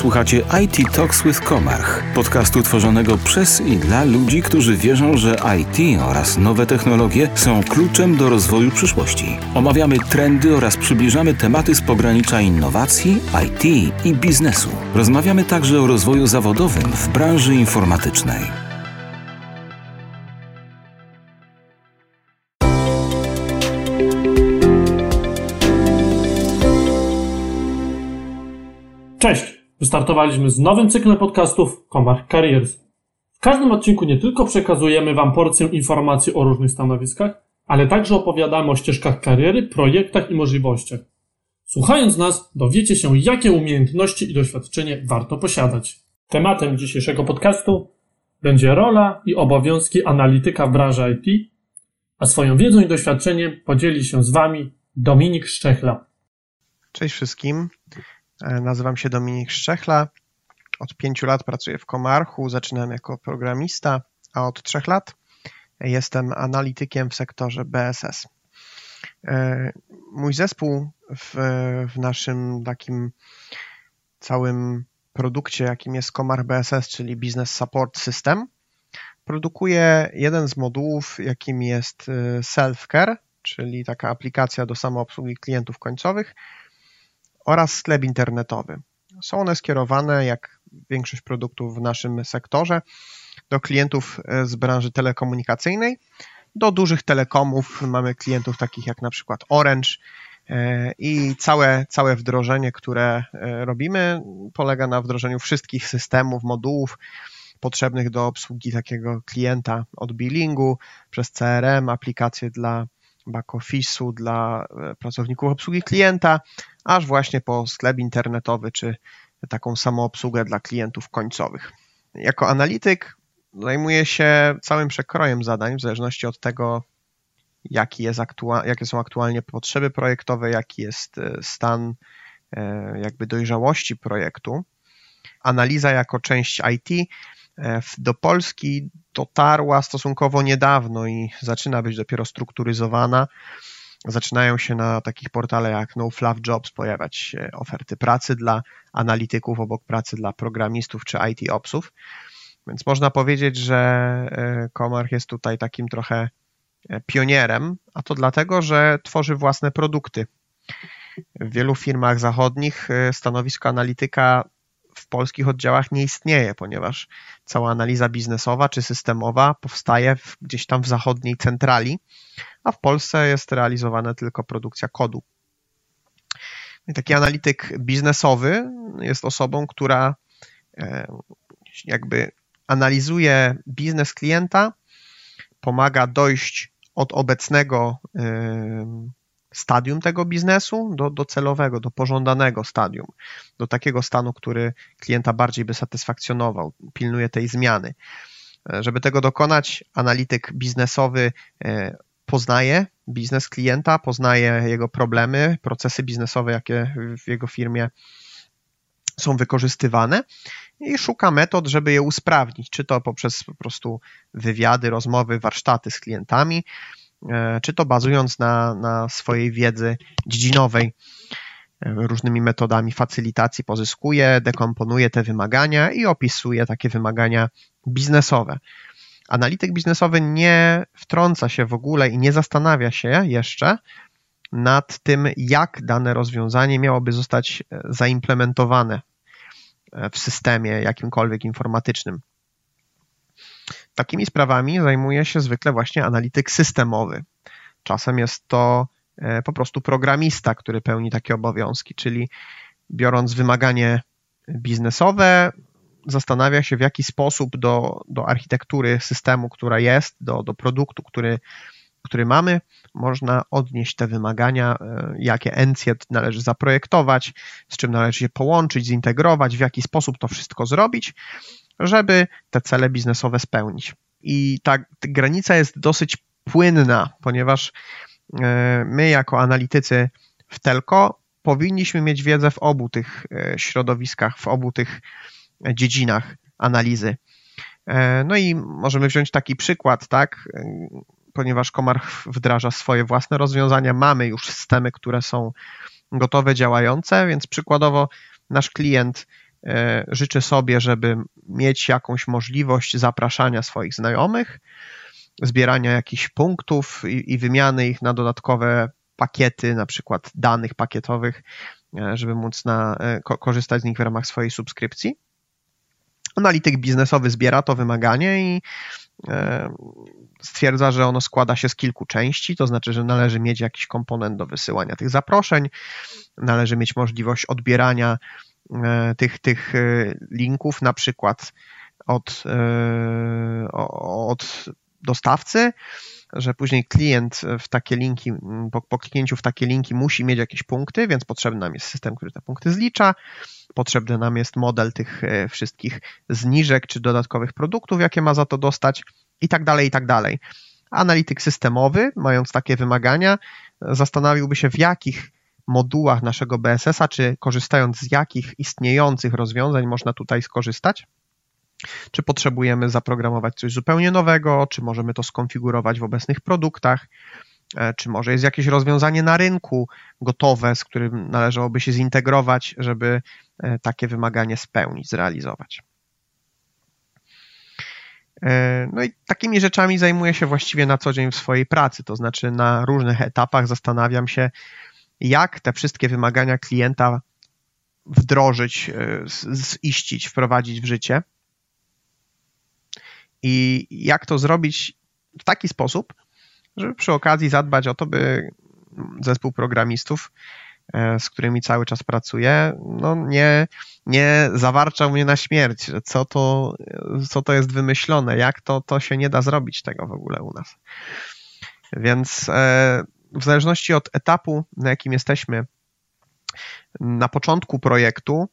Słuchacie IT Talks with Komarch, podcastu tworzonego przez i dla ludzi, którzy wierzą, że IT oraz nowe technologie są kluczem do rozwoju przyszłości. Omawiamy trendy oraz przybliżamy tematy z pogranicza innowacji, IT i biznesu. Rozmawiamy także o rozwoju zawodowym w branży informatycznej. Cześć! Wystartowaliśmy z nowym cyklem podcastów Comarch Careers. W każdym odcinku nie tylko przekazujemy Wam porcję informacji o różnych stanowiskach, ale także opowiadamy o ścieżkach kariery, projektach i możliwościach. Słuchając nas, dowiecie się, jakie umiejętności i doświadczenie warto posiadać. Tematem dzisiejszego podcastu będzie rola i obowiązki analityka w branży IT, a swoją wiedzą i doświadczeniem podzieli się z Wami Dominik Szczechla. Cześć wszystkim. E, nazywam się Dominik Szczechla. Od pięciu lat pracuję w Komarchu. Zaczynałem jako programista, a od trzech lat jestem analitykiem w sektorze BSS. E, mój zespół w, w naszym takim całym produkcie, jakim jest Komar BSS, czyli Business Support System, produkuje jeden z modułów, jakim jest e, Self-Care, czyli taka aplikacja do samoobsługi klientów końcowych, oraz sklep internetowy. Są one skierowane, jak większość produktów w naszym sektorze, do klientów e, z branży telekomunikacyjnej, do dużych telekomów. Mamy klientów takich jak na przykład Orange e, i całe, całe wdrożenie, które e, robimy, polega na wdrożeniu wszystkich systemów, modułów potrzebnych do obsługi takiego klienta od billingu przez CRM, aplikacje dla back-office'u dla e, pracowników obsługi klienta, aż właśnie po sklep internetowy czy taką samoobsługę dla klientów końcowych. Jako analityk zajmuję się całym przekrojem zadań, w zależności od tego, jaki jest aktua- jakie są aktualnie potrzeby projektowe, jaki jest e, stan e, jakby dojrzałości projektu. Analiza jako część IT do Polski dotarła stosunkowo niedawno i zaczyna być dopiero strukturyzowana. Zaczynają się na takich portalach jak No Fluff Jobs pojawiać oferty pracy dla analityków obok pracy dla programistów czy IT opsów. Więc można powiedzieć, że e, Comarch jest tutaj takim trochę e, pionierem, a to dlatego, że tworzy własne produkty. W wielu firmach zachodnich stanowisko analityka w polskich oddziałach nie istnieje, ponieważ cała analiza biznesowa czy systemowa powstaje gdzieś tam w zachodniej centrali, a w Polsce jest realizowana tylko produkcja kodu. I taki analityk biznesowy jest osobą, która e, jakby analizuje biznes klienta, pomaga dojść od obecnego e, stadium tego biznesu do, do celowego, do pożądanego stadium, do takiego stanu, który klienta bardziej by satysfakcjonował, pilnuje tej zmiany. E, żeby tego dokonać, analityk biznesowy e, poznaje biznes klienta, poznaje jego problemy, procesy biznesowe, jakie w jego firmie są wykorzystywane i szuka metod, żeby je usprawnić, czy to poprzez po prostu wywiady, rozmowy, warsztaty z klientami, czy to bazując na, na swojej wiedzy dziedzinowej, e, różnymi metodami facylitacji pozyskuje, dekomponuje te wymagania i opisuje takie wymagania biznesowe. Analityk biznesowy nie wtrąca się w ogóle i nie zastanawia się jeszcze nad tym, jak dane rozwiązanie miałoby zostać e, zaimplementowane w systemie jakimkolwiek informatycznym. Takimi sprawami zajmuje się zwykle właśnie analityk systemowy. Czasem jest to e, po prostu programista, który pełni takie obowiązki, czyli biorąc wymaganie biznesowe, zastanawia się, w jaki sposób do, do architektury systemu, która jest, do, do produktu, który, który mamy, można odnieść te wymagania, e, jakie encjet należy zaprojektować, z czym należy się połączyć, zintegrować, w jaki sposób to wszystko zrobić, żeby te cele biznesowe spełnić. I ta granica jest dosyć płynna, ponieważ e, my, jako analitycy w Telco, powinniśmy mieć wiedzę w obu tych e, środowiskach, w obu tych dziedzinach analizy. E, no i możemy wziąć taki przykład, tak? Ponieważ Komar wdraża swoje własne rozwiązania, mamy już systemy, które są gotowe, działające, więc przykładowo nasz klient życzę sobie, żeby mieć jakąś możliwość zapraszania swoich znajomych, zbierania jakichś punktów i, i wymiany ich na dodatkowe pakiety, na przykład danych pakietowych, żeby móc na, korzystać z nich w ramach swojej subskrypcji. Analityk biznesowy zbiera to wymaganie i e, stwierdza, że ono składa się z kilku części, to znaczy, że należy mieć jakiś komponent do wysyłania tych zaproszeń, należy mieć możliwość odbierania e, tych, tych e, linków, na przykład od, od dostawcy, że później klient w takie linki, po, po kliknięciu w takie linki musi mieć jakieś punkty, więc potrzebny nam jest system, który te punkty zlicza. Potrzebny nam jest model tych e, wszystkich zniżek czy dodatkowych produktów, jakie ma za to dostać i tak dalej, i tak dalej. Analityk systemowy, mając takie wymagania, zastanowiłby się, w jakich modułach naszego BSS-a, czy korzystając z jakich istniejących rozwiązań można tutaj skorzystać. Czy potrzebujemy zaprogramować coś zupełnie nowego, czy możemy to skonfigurować w obecnych produktach, e, czy może jest jakieś rozwiązanie na rynku gotowe, z którym należałoby się zintegrować, żeby e, takie wymaganie spełnić, zrealizować. E, no i takimi rzeczami zajmuję się właściwie na co dzień w swojej pracy, to znaczy na różnych etapach zastanawiam się, jak te wszystkie wymagania klienta wdrożyć, ziścić, wprowadzić w życie i jak to zrobić w taki sposób, żeby przy okazji zadbać o to, by zespół programistów, e, z którymi cały czas pracuję, no nie, nie zawarczał mnie na śmierć, co to, co to jest wymyślone, jak to, to się nie da zrobić tego w ogóle u nas. Więc e, w zależności od etapu, na jakim jesteśmy, na początku projektu,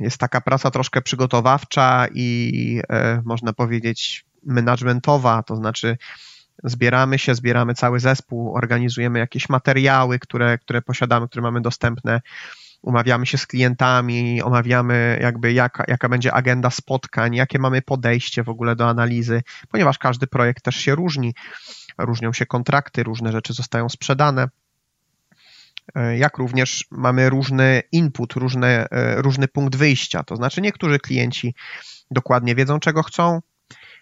jest taka praca troszkę przygotowawcza i e, można powiedzieć managementowa, to znaczy zbieramy się, zbieramy cały zespół, organizujemy jakieś materiały, które, które posiadamy, które mamy dostępne, umawiamy się z klientami, omawiamy jakby jaka, jaka będzie agenda spotkań, jakie mamy podejście w ogóle do analizy, ponieważ każdy projekt też się różni, różnią się kontrakty, różne rzeczy zostają sprzedane. E, jak również mamy różny input, różne, e, różny punkt wyjścia. To znaczy, niektórzy klienci dokładnie wiedzą, czego chcą,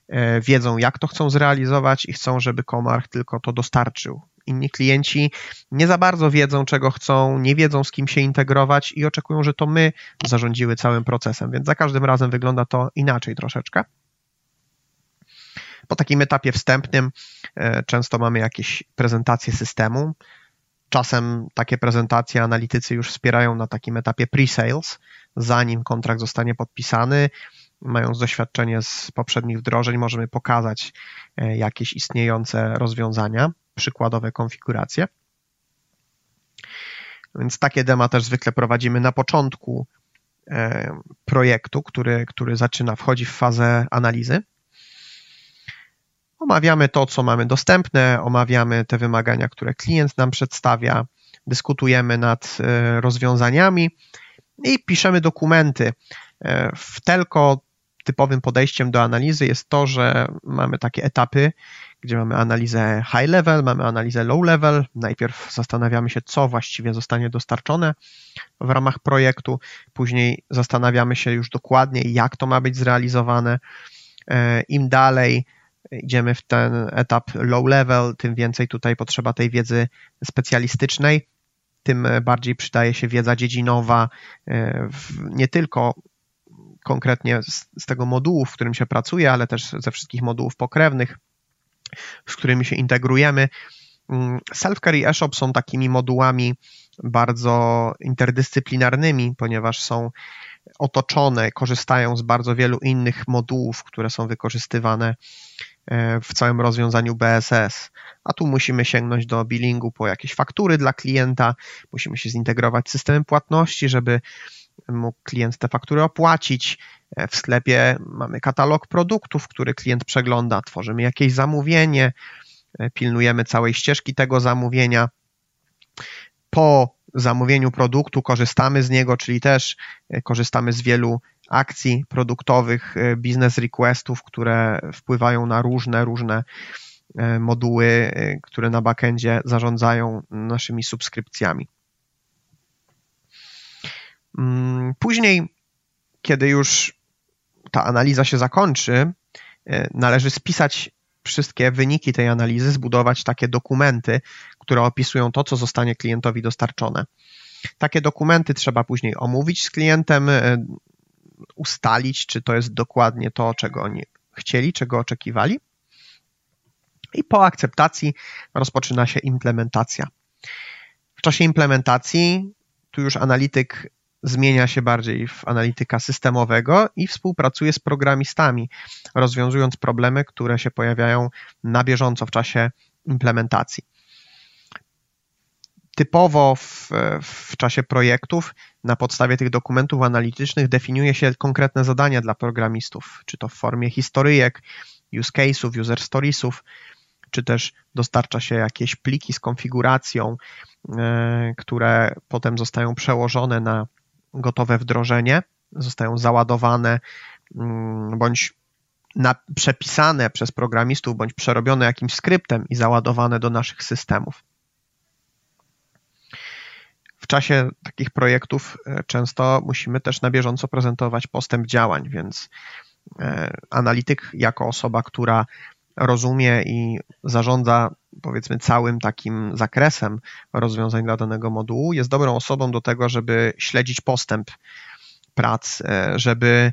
e, wiedzą, jak to chcą zrealizować i chcą, żeby Komarch tylko to dostarczył. Inni klienci nie za bardzo wiedzą, czego chcą, nie wiedzą, z kim się integrować i oczekują, że to my zarządziły całym procesem, więc za każdym razem wygląda to inaczej troszeczkę. Po takim etapie wstępnym często mamy jakieś prezentacje systemu, Czasem takie prezentacje analitycy już wspierają na takim etapie pre-sales, zanim kontrakt zostanie podpisany. Mając doświadczenie z poprzednich wdrożeń, możemy pokazać e, jakieś istniejące rozwiązania, przykładowe konfiguracje. Więc takie dema też zwykle prowadzimy na początku e, projektu, który, który zaczyna, wchodzi w fazę analizy. Omawiamy to, co mamy dostępne, omawiamy te wymagania, które klient nam przedstawia, dyskutujemy nad e, rozwiązaniami i piszemy dokumenty. E, w Telco typowym podejściem do analizy jest to, że mamy takie etapy, gdzie mamy analizę high level, mamy analizę low level. Najpierw zastanawiamy się, co właściwie zostanie dostarczone w ramach projektu, później zastanawiamy się już dokładnie, jak to ma być zrealizowane. E, Im dalej, idziemy w ten etap low level, tym więcej tutaj potrzeba tej wiedzy specjalistycznej, tym bardziej przydaje się wiedza dziedzinowa, e, nie tylko konkretnie z, z tego modułu, w którym się pracuje, ale też ze wszystkich modułów pokrewnych, z którymi się integrujemy. Mm, Self-Care i eShop są takimi modułami bardzo interdyscyplinarnymi, ponieważ są otoczone, korzystają z bardzo wielu innych modułów, które są wykorzystywane w całym rozwiązaniu BSS. A tu musimy sięgnąć do billingu po jakieś faktury dla klienta, musimy się zintegrować z systemem płatności, żeby mógł klient te faktury opłacić. E, w sklepie mamy katalog produktów, który klient przegląda, tworzymy jakieś zamówienie, e, pilnujemy całej ścieżki tego zamówienia. Po zamówieniu produktu korzystamy z niego, czyli też korzystamy z wielu akcji produktowych, e, business requestów, które wpływają na różne, różne e, moduły, e, które na backendzie zarządzają naszymi subskrypcjami. Mm, Później, kiedy już ta analiza się zakończy, należy spisać wszystkie wyniki tej analizy, zbudować takie dokumenty, które opisują to, co zostanie klientowi dostarczone. Takie dokumenty trzeba później omówić z klientem, ustalić, czy to jest dokładnie to, czego oni chcieli, czego oczekiwali. I po akceptacji rozpoczyna się implementacja. W czasie implementacji tu już analityk zmienia się bardziej w analityka systemowego i współpracuje z programistami, rozwiązując problemy, które się pojawiają na bieżąco w czasie implementacji. Typowo w, w czasie projektów na podstawie tych dokumentów analitycznych definiuje się konkretne zadania dla programistów, czy to w formie historyjek, use case'ów, user storiesów, czy też dostarcza się jakieś pliki z konfiguracją, e, które potem zostają przełożone na gotowe wdrożenie, zostają załadowane mm, bądź na, przepisane przez programistów, bądź przerobione jakimś skryptem i załadowane do naszych systemów. W czasie takich projektów e, często musimy też na bieżąco prezentować postęp działań, więc e, analityk, jako osoba, która rozumie i zarządza powiedzmy całym takim zakresem rozwiązań dla danego modułu, jest dobrą osobą do tego, żeby śledzić postęp prac, e, żeby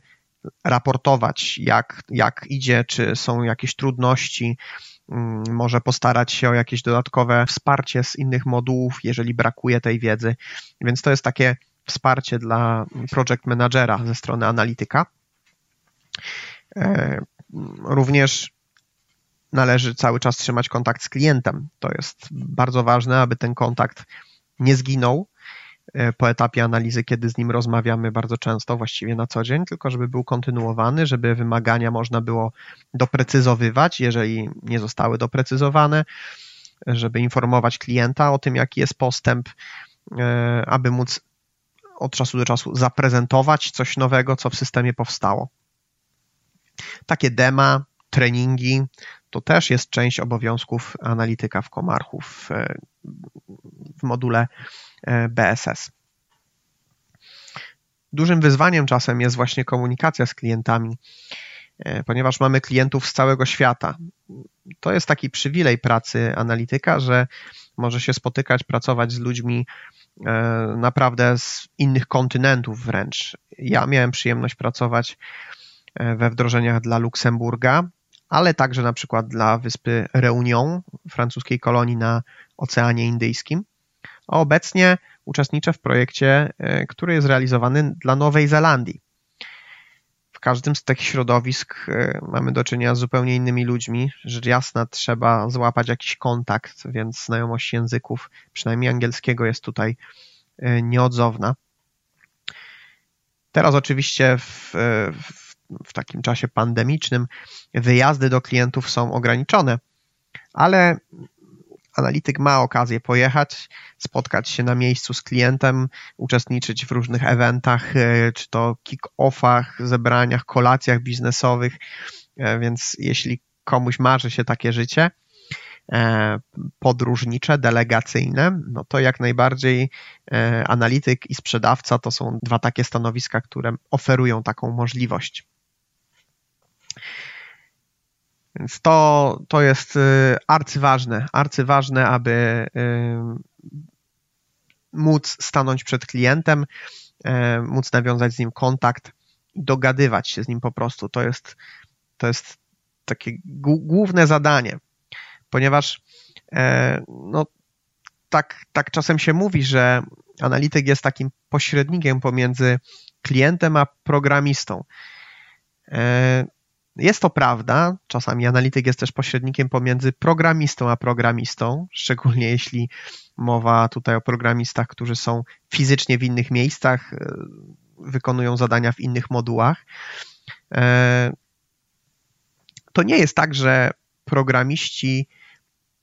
raportować, jak, jak idzie, czy są jakieś trudności, może postarać się o jakieś dodatkowe wsparcie z innych modułów, jeżeli brakuje tej wiedzy. Więc to jest takie wsparcie dla project managera ze strony analityka. E, również należy cały czas trzymać kontakt z klientem. To jest bardzo ważne, aby ten kontakt nie zginął po etapie analizy, kiedy z nim rozmawiamy bardzo często, właściwie na co dzień, tylko żeby był kontynuowany, żeby wymagania można było doprecyzowywać, jeżeli nie zostały doprecyzowane, żeby informować klienta o tym, jaki jest postęp, e, aby móc od czasu do czasu zaprezentować coś nowego, co w systemie powstało. Takie dema, treningi, to też jest część obowiązków analityka w Komarchu w, w module e, BSS. Dużym wyzwaniem czasem jest właśnie komunikacja z klientami, e, ponieważ mamy klientów z całego świata. To jest taki przywilej pracy analityka, że może się spotykać, pracować z ludźmi e, naprawdę z innych kontynentów wręcz. Ja miałem przyjemność pracować we wdrożeniach dla Luksemburga, ale także na przykład dla wyspy Reunion, francuskiej kolonii na Oceanie Indyjskim. A obecnie uczestniczę w projekcie, e, który jest realizowany dla Nowej Zelandii. W każdym z tych środowisk e, mamy do czynienia z zupełnie innymi ludźmi. Rzecz jasna, trzeba złapać jakiś kontakt, więc znajomość języków, przynajmniej angielskiego, jest tutaj e, nieodzowna. Teraz oczywiście w, w w takim czasie pandemicznym wyjazdy do klientów są ograniczone, ale analityk ma okazję pojechać, spotkać się na miejscu z klientem, uczestniczyć w różnych eventach, e, czy to kick-offach, zebraniach, kolacjach biznesowych, e, więc jeśli komuś marzy się takie życie, e, podróżnicze, delegacyjne, no to jak najbardziej analityk i sprzedawca to są dwa takie stanowiska, które oferują taką możliwość. Więc to, to jest y, arcyważne, arcyważne, aby y, móc stanąć przed klientem, y, móc nawiązać z nim kontakt dogadywać się z nim po prostu. To jest, to jest takie główne zadanie, ponieważ e, no, tak, tak czasem się mówi, że analityk jest takim pośrednikiem pomiędzy klientem a programistą. Jest to prawda, czasami analityk jest też pośrednikiem pomiędzy programistą a programistą, szczególnie jeśli mowa tutaj o programistach, którzy są fizycznie w innych miejscach, e, wykonują zadania w innych modułach. E, to nie jest tak, że programiści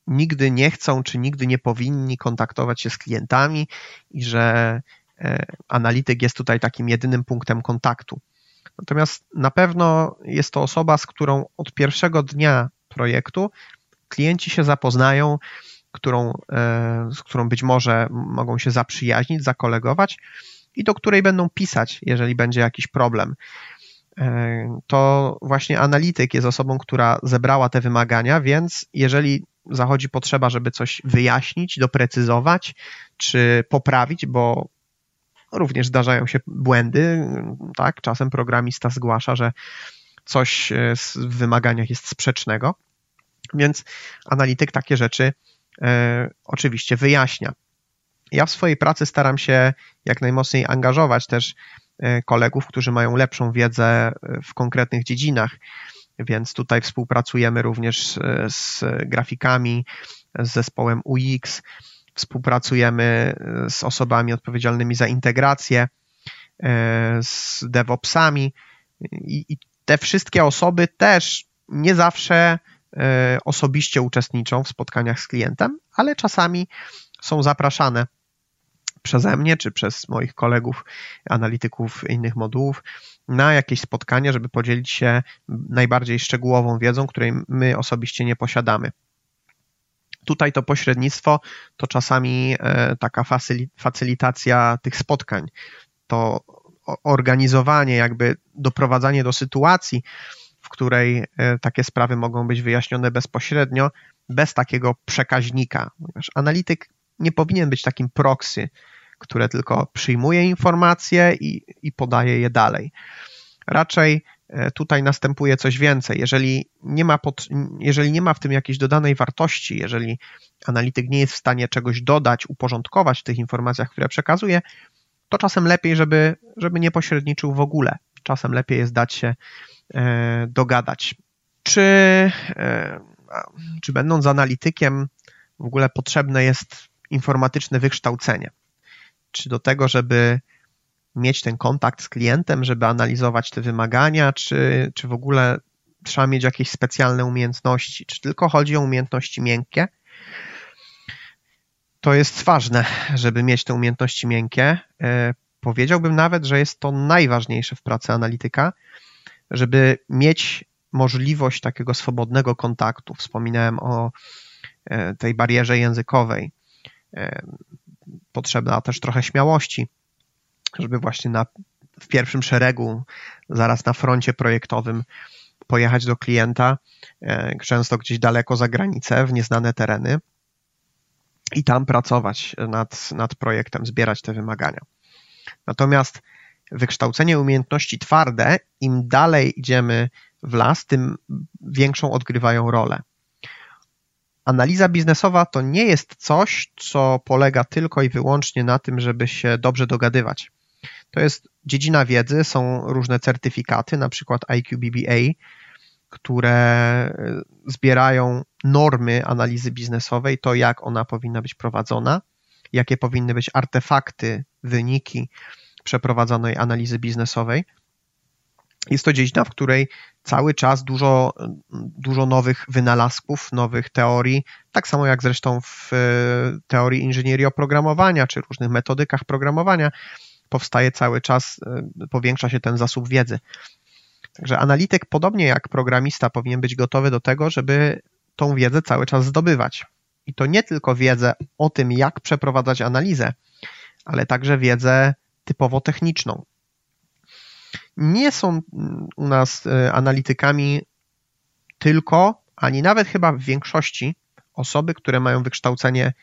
nigdy nie chcą czy nigdy nie powinni kontaktować się z klientami i że e, analityk jest tutaj takim jedynym punktem kontaktu. Natomiast na pewno jest to osoba, z którą od pierwszego dnia projektu klienci się zapoznają, którą, e, z którą być może mogą się zaprzyjaźnić, zakolegować i do której będą pisać, jeżeli będzie jakiś problem. E, to właśnie analityk jest osobą, która zebrała te wymagania, więc jeżeli zachodzi potrzeba, żeby coś wyjaśnić, doprecyzować czy poprawić, bo również zdarzają się błędy, tak? Czasem programista zgłasza, że coś w wymaganiach jest sprzecznego, więc analityk takie rzeczy e, oczywiście wyjaśnia. Ja w swojej pracy staram się jak najmocniej angażować też e, kolegów, którzy mają lepszą wiedzę e, w konkretnych dziedzinach, więc tutaj współpracujemy również e, z grafikami, z zespołem UX, współpracujemy z osobami odpowiedzialnymi za integrację, z DevOpsami i, i te wszystkie osoby też nie zawsze osobiście uczestniczą w spotkaniach z klientem, ale czasami są zapraszane przeze mnie, czy przez moich kolegów, analityków innych modułów, na jakieś spotkanie, żeby podzielić się najbardziej szczegółową wiedzą, której my osobiście nie posiadamy. Tutaj to pośrednictwo to czasami e, taka facylitacja tych spotkań, to organizowanie, jakby doprowadzanie do sytuacji, w której e, takie sprawy mogą być wyjaśnione bezpośrednio, bez takiego przekaźnika. Ponieważ analityk nie powinien być takim proxy, które tylko przyjmuje informacje i, i podaje je dalej. Raczej tutaj następuje coś więcej. Jeżeli nie, ma pod, jeżeli nie ma w tym jakiejś dodanej wartości, jeżeli analityk nie jest w stanie czegoś dodać, uporządkować w tych informacjach, które przekazuje, to czasem lepiej, żeby, żeby nie pośredniczył w ogóle. Czasem lepiej jest dać się e, dogadać. Czy, e, czy będąc analitykiem, w ogóle potrzebne jest informatyczne wykształcenie? czy do tego, żeby mieć ten kontakt z klientem, żeby analizować te wymagania, czy, czy w ogóle trzeba mieć jakieś specjalne umiejętności, czy tylko chodzi o umiejętności miękkie. To jest ważne, żeby mieć te umiejętności miękkie. E, powiedziałbym nawet, że jest to najważniejsze w pracy analityka, żeby mieć możliwość takiego swobodnego kontaktu. Wspominałem o e, tej barierze językowej. E, potrzebna też trochę śmiałości, żeby właśnie na, w pierwszym szeregu, zaraz na froncie projektowym, pojechać do klienta, e, często gdzieś daleko za granicę, w nieznane tereny i tam pracować nad, nad projektem, zbierać te wymagania. Natomiast wykształcenie umiejętności twarde, im dalej idziemy w las, tym większą odgrywają rolę. Analiza biznesowa to nie jest coś, co polega tylko i wyłącznie na tym, żeby się dobrze dogadywać. To jest dziedzina wiedzy, są różne certyfikaty, na przykład IQBBA, które e, zbierają normy analizy biznesowej, to jak ona powinna być prowadzona, jakie powinny być artefakty, wyniki przeprowadzonej analizy biznesowej. Jest to dziedzina, w której cały czas dużo, dużo nowych wynalazków, nowych teorii, tak samo jak zresztą w e, teorii inżynierii oprogramowania czy różnych metodykach programowania, powstaje cały czas, e, powiększa się ten zasób wiedzy. Także analityk, podobnie jak programista, powinien być gotowy do tego, żeby tą wiedzę cały czas zdobywać. I to nie tylko wiedzę o tym, jak przeprowadzać analizę, ale także wiedzę typowo techniczną nie są u nas e, analitykami tylko, ani nawet chyba w większości osoby, które mają wykształcenie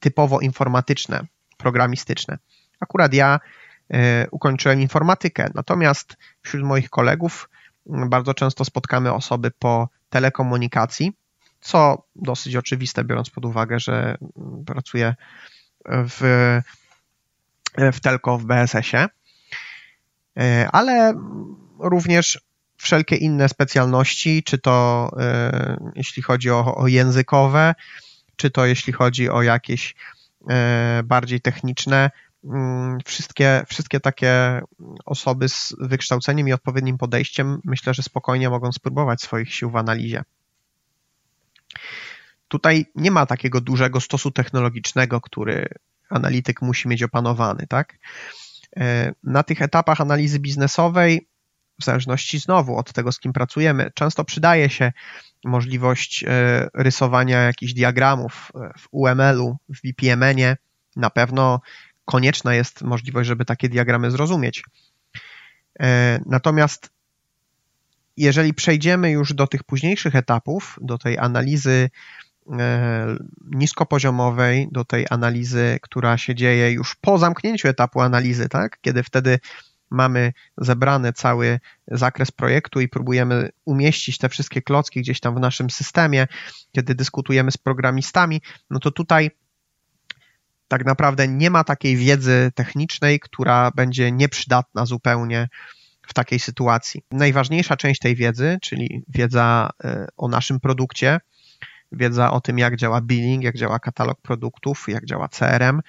typowo informatyczne, programistyczne. Akurat ja ukończyłem informatykę, natomiast wśród moich kolegów bardzo często spotkamy osoby po telekomunikacji, co dosyć oczywiste, biorąc pod uwagę, że pracuję w, w telko w BSS-ie. E, ale również wszelkie inne specjalności, czy to e, jeśli chodzi o, o językowe, czy to jeśli chodzi o jakieś e, bardziej techniczne, wszystkie, wszystkie takie osoby z wykształceniem i odpowiednim podejściem myślę, że spokojnie mogą spróbować swoich sił w analizie. Tutaj nie ma takiego dużego stosu technologicznego, który analityk musi mieć opanowany, tak? E, na tych etapach analizy biznesoej, w zależności znowu od tego, z kim pracujemy, często przydaje się możliwość e, rysowania jakichś diagramów e, w UML-u, w VPMN-ie. Na pewno konieczna jest możliwość, żeby takie diagramy zrozumieć. Natomiast jeżeli przejdziemy już do tych późniejszych etapów, do tej analizy niskopoziomowej, do tej analizy, która się dzieje już po zamknięciu etapu analizy, tak? kiedy wtedy mamy zebrany cały zakres projektu i próbujemy umieścić te wszystkie klocki gdzieś tam w naszym systemie, kiedy dyskutujemy z programistami, no to tutaj tak naprawdę nie ma takiej wiedzy technicznej, która będzie nieprzydatna zupełnie w takiej sytuacji. Najważniejsza część tej wiedzy, czyli wiedza e, o naszym produkcie, wiedza o tym, jak działa billing, jak działa katalog produktów, jak działa CRM,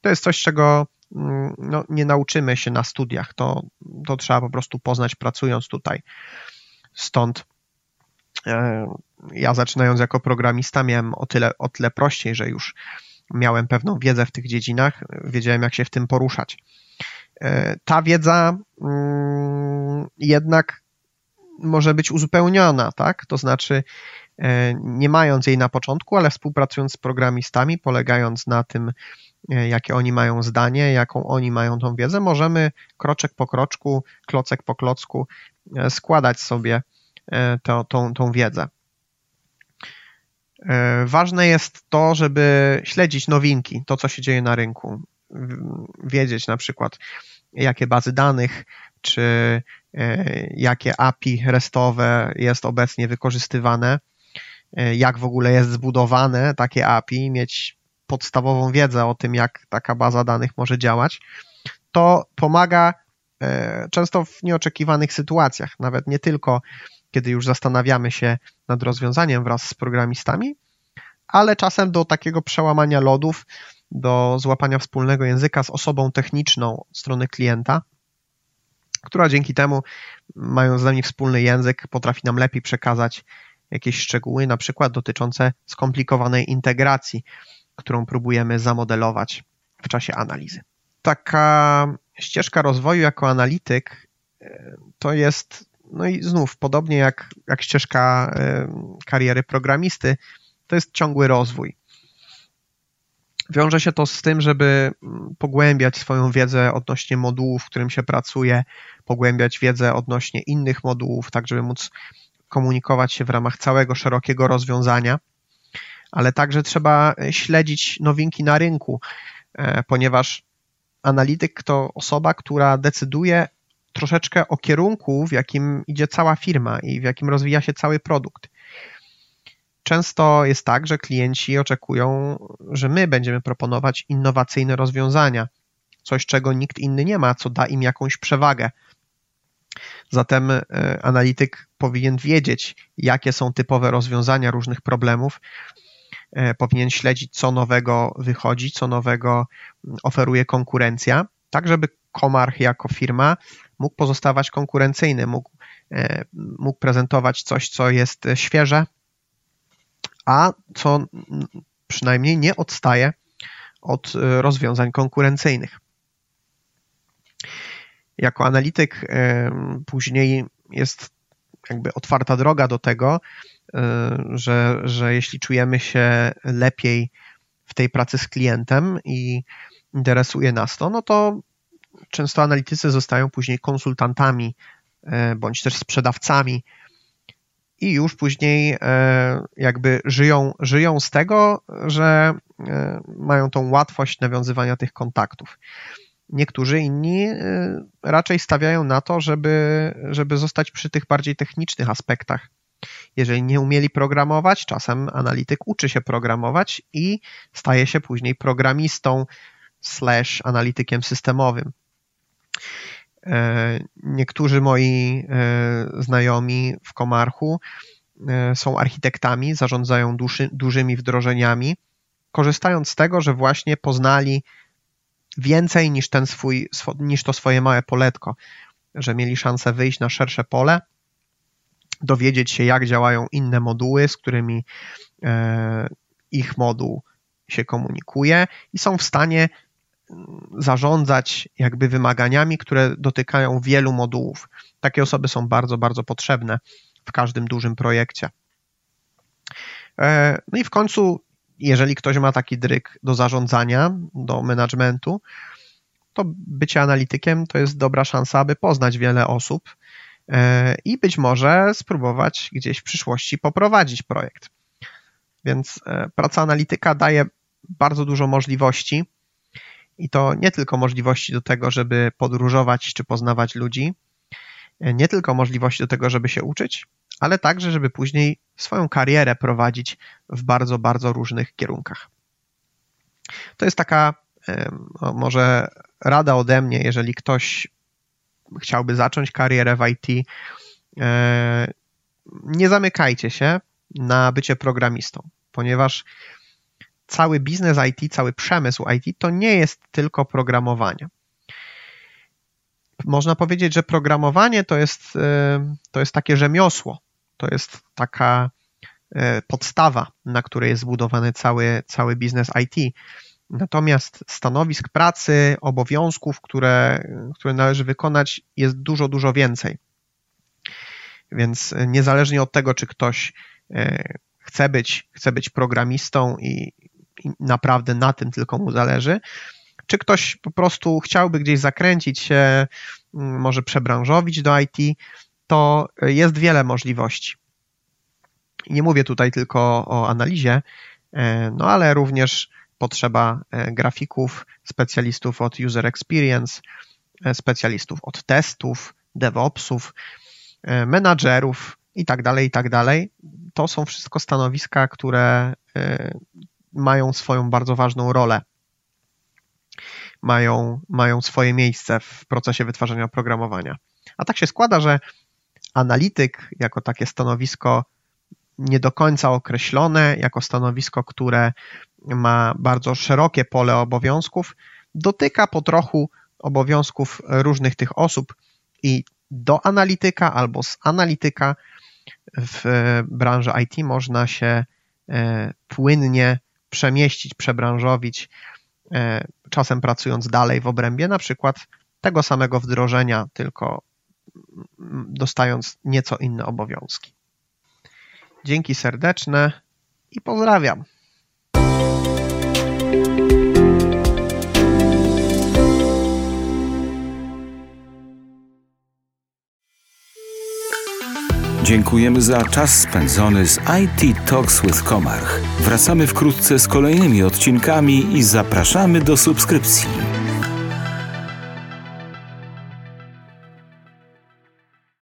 to jest coś, czego mm, no, nie nauczymy się na studiach. To, to trzeba po prostu poznać pracując tutaj. Stąd e, ja zaczynając jako programista miałem o tyle, o tyle prościej, że już miałem pewną wiedzę w tych dziedzinach, wiedziałem jak się w tym poruszać. E, ta wiedza mm, jednak może być uzupełniona, tak? To znaczy, e, nie mając jej na początku, ale współpracując z programistami, polegając na tym, e, jakie oni mają zdanie, jaką oni mają tą wiedzę, możemy kroczek po kroczku, klocek po klocku składać sobie to, tą, tą wiedzę. Ważne jest to, żeby śledzić nowinki, to co się dzieje na rynku. Wiedzieć na przykład, jakie bazy danych, czy e, jakie API restowe jest obecnie wykorzystywane, e, jak w ogóle jest zbudowane takie API, mieć podstawową wiedzę o tym, jak taka baza danych może działać, to pomaga e, często w nieoczekiwanych sytuacjach, nawet nie tylko kiedy już zastanawiamy się nad rozwiązaniem wraz z programistami, ale czasem do takiego przełamania lodów, do złapania wspólnego języka z osobą techniczną strony klienta, która dzięki temu, mając z nami wspólny język, potrafi nam lepiej przekazać jakieś szczegóły, na przykład dotyczące skomplikowanej integracji, którą próbujemy zamodelować w czasie analizy. Taka ścieżka rozwoju jako analityk e, to jest, no i znów, podobnie jak, jak ścieżka e, kariery programisty, to jest ciągły rozwój. Wiąże się to z tym, żeby mm, pogłębiać swoją wiedzę odnośnie modułów, w którym się pracuje, pogłębiać wiedzę odnośnie innych modułów, tak żeby móc komunikować się w ramach całego szerokiego rozwiązania, ale także trzeba śledzić nowinki na rynku, e, ponieważ analityk to osoba, która decyduje troszeczkę o kierunku, w jakim idzie cała firma i w jakim rozwija się cały produkt często jest tak, że klienci oczekują, że my będziemy proponować innowacyjne rozwiązania, coś czego nikt inny nie ma, co da im jakąś przewagę. Zatem e, analityk powinien wiedzieć, jakie są typowe rozwiązania różnych problemów, e, powinien śledzić, co nowego wychodzi, co nowego mm, oferuje konkurencja, tak żeby Komarch jako firma mógł pozostawać konkurencyjny, mógł, e, mógł prezentować coś, co jest świeże, a co przynajmniej nie odstaje od e, rozwiązań konkurencyjnych. Jako analityk e, później jest jakby otwarta droga do tego, że, że jeśli czujemy się lepiej w tej pracy z klientem i interesuje nas to, no to często analitycy zostają później konsultantami bądź też sprzedawcami i już później e, jakby żyją, żyją z tego, że e, mają tą łatwość nawiązywania tych kontaktów. Niektórzy inni e, raczej stawiają na to, żeby, żeby zostać przy tych bardziej technicznych aspektach. Jeżeli nie umieli programować, czasem analityk uczy się programować i staje się później programistą slash analitykiem systemowym. E, niektórzy moi e, znajomi w Komarchu e, są architektami, zarządzają duży, dużymi wdrożeniami, korzystając z tego, że właśnie poznali więcej niż, ten swój, niż to swoje małe poletko, że mieli szansę wyjść na szersze pole, dowiedzieć się, jak działają inne moduły, z którymi ich moduł się komunikuje i są w stanie zarządzać jakby wymaganiami, które dotykają wielu modułów. Takie osoby są bardzo, bardzo potrzebne w każdym dużym projekcie. E, no i w końcu, jeżeli ktoś ma taki dryk do zarządzania, do managementu, to bycie analitykiem to jest dobra szansa, aby poznać wiele osób e, i być może spróbować gdzieś w przyszłości poprowadzić projekt. Więc e, praca analityka daje bardzo dużo możliwości i to nie tylko możliwości do tego, żeby podróżować czy poznawać ludzi, nie tylko możliwości do tego, żeby się uczyć, ale także, żeby później swoją karierę prowadzić w bardzo, bardzo różnych kierunkach. To jest taka no, może rada ode mnie, jeżeli ktoś chciałby zacząć karierę w IT, e, nie zamykajcie się na bycie programistą, ponieważ cały biznes IT, cały przemysł IT to nie jest tylko programowanie. Można powiedzieć, że programowanie to jest, e, to jest takie rzemiosło, to jest taka e, podstawa, na której jest zbudowany cały, cały biznes IT. Natomiast stanowisk pracy, obowiązków, które, które należy wykonać, jest dużo, dużo więcej. Więc niezależnie od tego, czy ktoś chce być, chce być programistą i, i naprawdę na tym tylko mu zależy, czy ktoś po prostu chciałby gdzieś zakręcić się, może przebranżowić do IT, to jest wiele możliwości. Nie mówię tutaj tylko o analizie, e, no ale również potrzeba e, grafików, specjalistów od user experience, e, specjalistów od testów, DevOpsów, menadżerów i tak dalej, i tak dalej. To są wszystko stanowiska, które mają swoją bardzo ważną rolę. Mają, mają swoje miejsce w procesie wytwarzania oprogramowania. A tak się składa, że analityk jako takie stanowisko nie do końca określone, jako stanowisko, które ma bardzo szerokie pole obowiązków, dotyka po trochu obowiązków różnych tych osób i do analityka albo z analityka w branży IT można się e, płynnie przemieścić, przebranżowić, e, czasem pracując dalej w obrębie na przykład tego samego wdrożenia, tylko dostając nieco inne obowiązki. Dzięki serdeczne i pozdrawiam. Dziękujemy za czas spędzony z IT Talks with Komarch. Wracamy wkrótce z kolejnymi odcinkami i zapraszamy do subskrypcji.